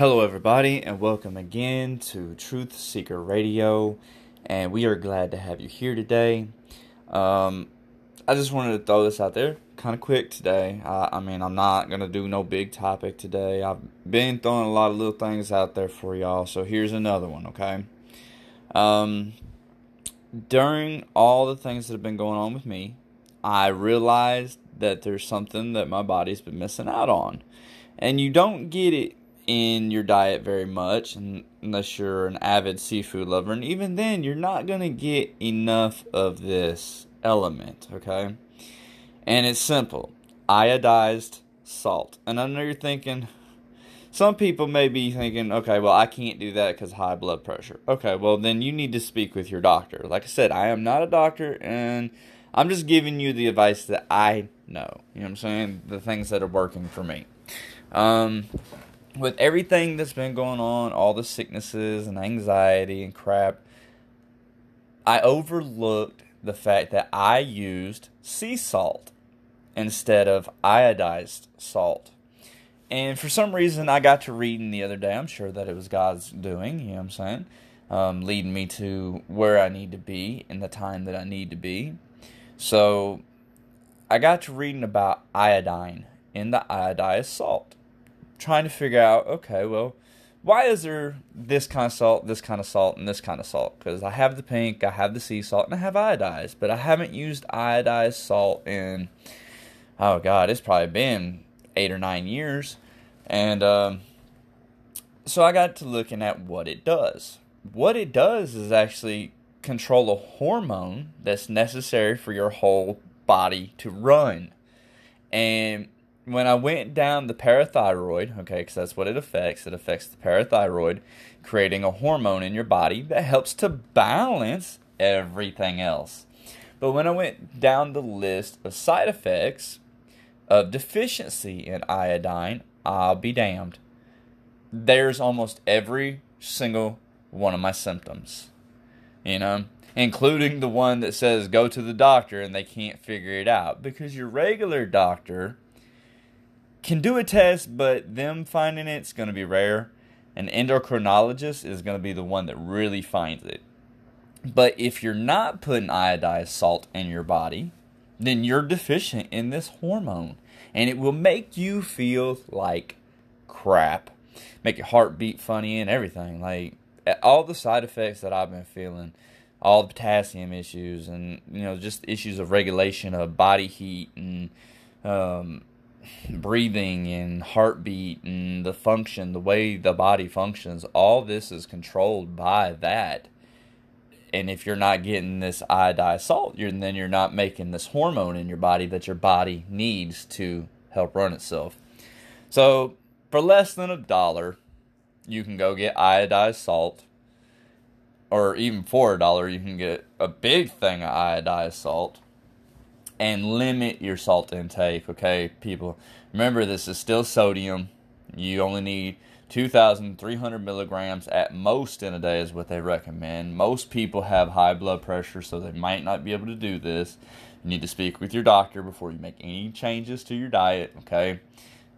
Hello, everybody, and welcome again to Truth Seeker Radio. And we are glad to have you here today. Um, I just wanted to throw this out there kind of quick today. I, I mean, I'm not going to do no big topic today. I've been throwing a lot of little things out there for y'all, so here's another one, okay? Um, during all the things that have been going on with me, I realized that there's something that my body's been missing out on. And you don't get it in your diet very much unless you're an avid seafood lover. And even then, you're not going to get enough of this element, okay? And it's simple iodized salt. And I know you're thinking, some people may be thinking, okay, well, I can't do that because high blood pressure. Okay, well, then you need to speak with your doctor. Like I said, I am not a doctor, and I'm just giving you the advice that I know. You know what I'm saying? The things that are working for me. Um, with everything that's been going on, all the sicknesses and anxiety and crap, I overlooked the fact that I used sea salt instead of iodized salt. And for some reason, I got to reading the other day. I'm sure that it was God's doing, you know what I'm saying? Um, leading me to where I need to be in the time that I need to be. So I got to reading about iodine in the iodized salt. Trying to figure out, okay, well, why is there this kind of salt, this kind of salt, and this kind of salt? Because I have the pink, I have the sea salt, and I have iodized, but I haven't used iodized salt in, oh God, it's probably been eight or nine years. And um, so I got to looking at what it does. What it does is actually control a hormone that's necessary for your whole body to run. And when I went down the parathyroid, okay, because that's what it affects, it affects the parathyroid, creating a hormone in your body that helps to balance everything else. But when I went down the list of side effects of deficiency in iodine, I'll be damned. There's almost every single one of my symptoms. You know, including the one that says go to the doctor and they can't figure it out because your regular doctor can do a test, but them finding it's going to be rare. An endocrinologist is going to be the one that really finds it. But if you're not putting iodized salt in your body, then you're deficient in this hormone. And it will make you feel like crap. Make your heart beat funny and everything. Like all the side effects that I've been feeling, all the potassium issues, and you know, just issues of regulation of body heat and um, breathing and heartbeat and the function, the way the body functions, all this is controlled by that. And if you're not getting this iodized salt, you're, then you're not making this hormone in your body that your body needs to help run itself. So, for less than a dollar, you can go get iodized salt. Or even for a dollar, you can get a big thing of iodized salt and limit your salt intake, okay, people? Remember, this is still sodium. You only need 2,300 milligrams at most in a day, is what they recommend. Most people have high blood pressure, so they might not be able to do this. You need to speak with your doctor before you make any changes to your diet, okay?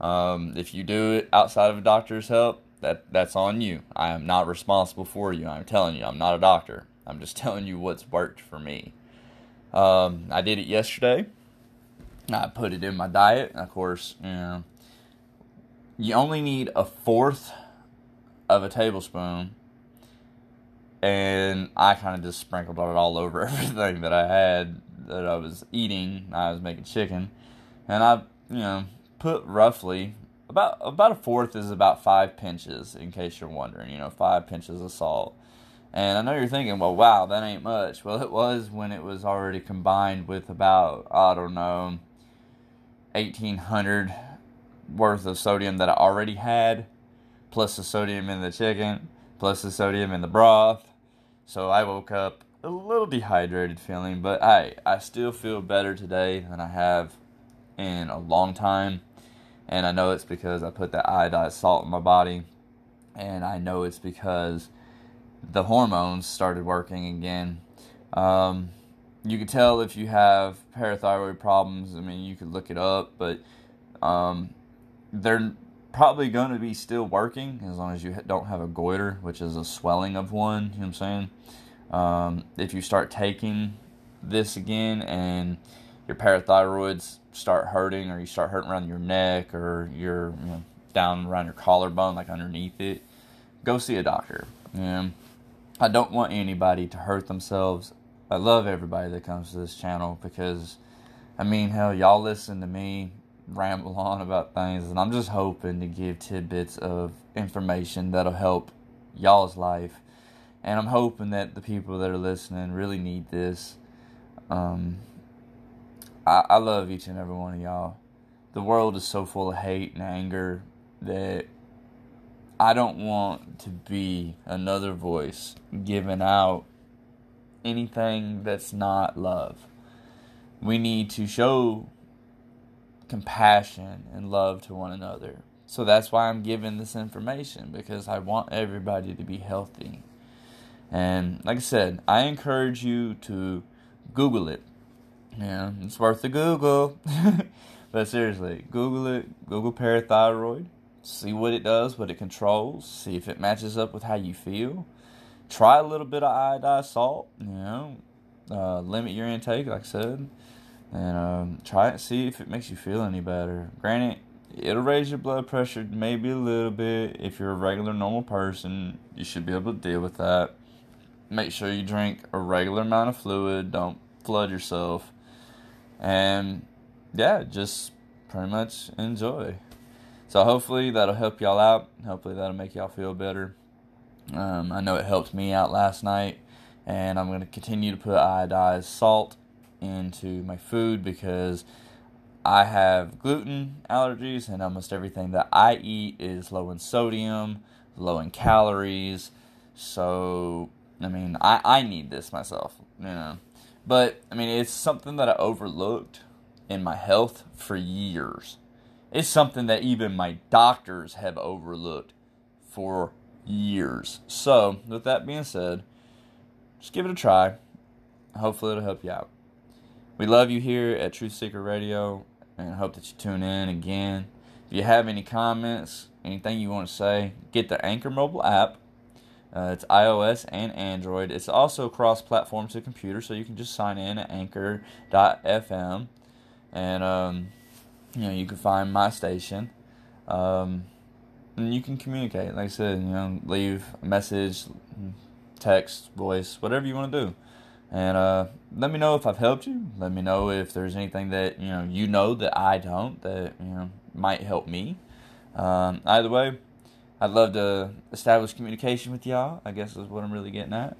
Um, if you do it outside of a doctor's help, that, that's on you. I am not responsible for you. I'm telling you, I'm not a doctor. I'm just telling you what's worked for me. Um, I did it yesterday. I put it in my diet. Of course, you know, you only need a fourth of a tablespoon, and I kind of just sprinkled it all over everything that I had that I was eating. I was making chicken, and I, you know, put roughly about about a fourth is about five pinches. In case you're wondering, you know, five pinches of salt. And I know you're thinking, well, wow, that ain't much. Well, it was when it was already combined with about, I don't know, 1800 worth of sodium that I already had, plus the sodium in the chicken, plus the sodium in the broth. So I woke up a little dehydrated feeling, but I, I still feel better today than I have in a long time. And I know it's because I put that iodized salt in my body. And I know it's because the hormones started working again. Um, you could tell if you have parathyroid problems. I mean, you could look it up, but um, they're probably going to be still working as long as you don't have a goiter, which is a swelling of one. You know what I'm saying? Um, if you start taking this again and your parathyroids start hurting or you start hurting around your neck or you know, down around your collarbone, like underneath it, go see a doctor. Yeah. I don't want anybody to hurt themselves. I love everybody that comes to this channel because, I mean, hell, y'all listen to me ramble on about things, and I'm just hoping to give tidbits of information that'll help y'all's life. And I'm hoping that the people that are listening really need this. Um, I, I love each and every one of y'all. The world is so full of hate and anger that I don't want to be another voice giving out anything that's not love. We need to show compassion and love to one another. So that's why I'm giving this information because I want everybody to be healthy. And like I said, I encourage you to Google it. Yeah, it's worth the Google. but seriously, Google it. Google parathyroid. See what it does, what it controls. See if it matches up with how you feel. Try a little bit of iodized salt. You know, uh, limit your intake, like I said, and um, try it. See if it makes you feel any better. Granted, it'll raise your blood pressure maybe a little bit. If you're a regular, normal person, you should be able to deal with that. Make sure you drink a regular amount of fluid. Don't flood yourself and yeah, just pretty much enjoy. So hopefully that'll help y'all out. Hopefully that'll make y'all feel better. Um, I know it helped me out last night, and I'm going to continue to put iodized salt into my food because I have gluten allergies, and almost everything that I eat is low in sodium, low in calories. So, I mean, I, I need this myself, you know. But I mean, it's something that I overlooked in my health for years. It's something that even my doctors have overlooked for years. So, with that being said, just give it a try. Hopefully, it'll help you out. We love you here at Truth Seeker Radio and hope that you tune in again. If you have any comments, anything you want to say, get the Anchor mobile app uh, it's iOS and Android. It's also cross platform to computer, so you can just sign in at anchor.fm and um, you know you can find my station. Um, and you can communicate. Like I said, you know, leave a message, text, voice, whatever you want to do. And uh, let me know if I've helped you. Let me know if there's anything that you know you know that I don't that you know might help me. Um, either way, I'd love to establish communication with y'all. I guess is what I'm really getting at,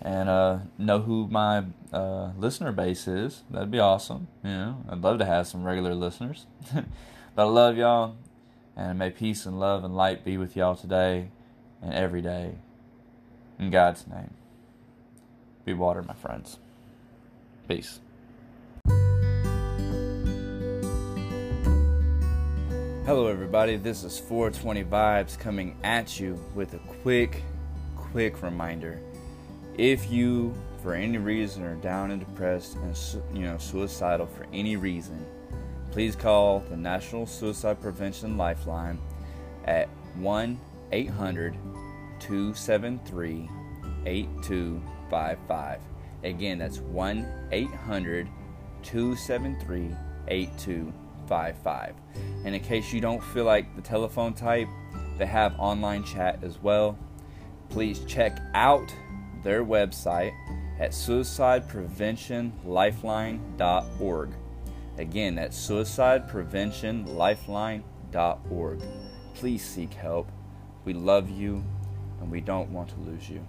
and uh, know who my uh, listener base is. That'd be awesome. You know, I'd love to have some regular listeners. but I love y'all, and may peace and love and light be with y'all today and every day. In God's name, be water, my friends. Peace. Hello, everybody. This is 420 Vibes coming at you with a quick, quick reminder. If you, for any reason, are down and depressed and you know suicidal for any reason, please call the National Suicide Prevention Lifeline at 1 800 273 8255. Again, that's 1 800 273 8255. 855. And in case you don't feel like the telephone type, they have online chat as well. Please check out their website at suicidepreventionlifeline.org. Again, that's suicidepreventionlifeline.org. Please seek help. We love you and we don't want to lose you.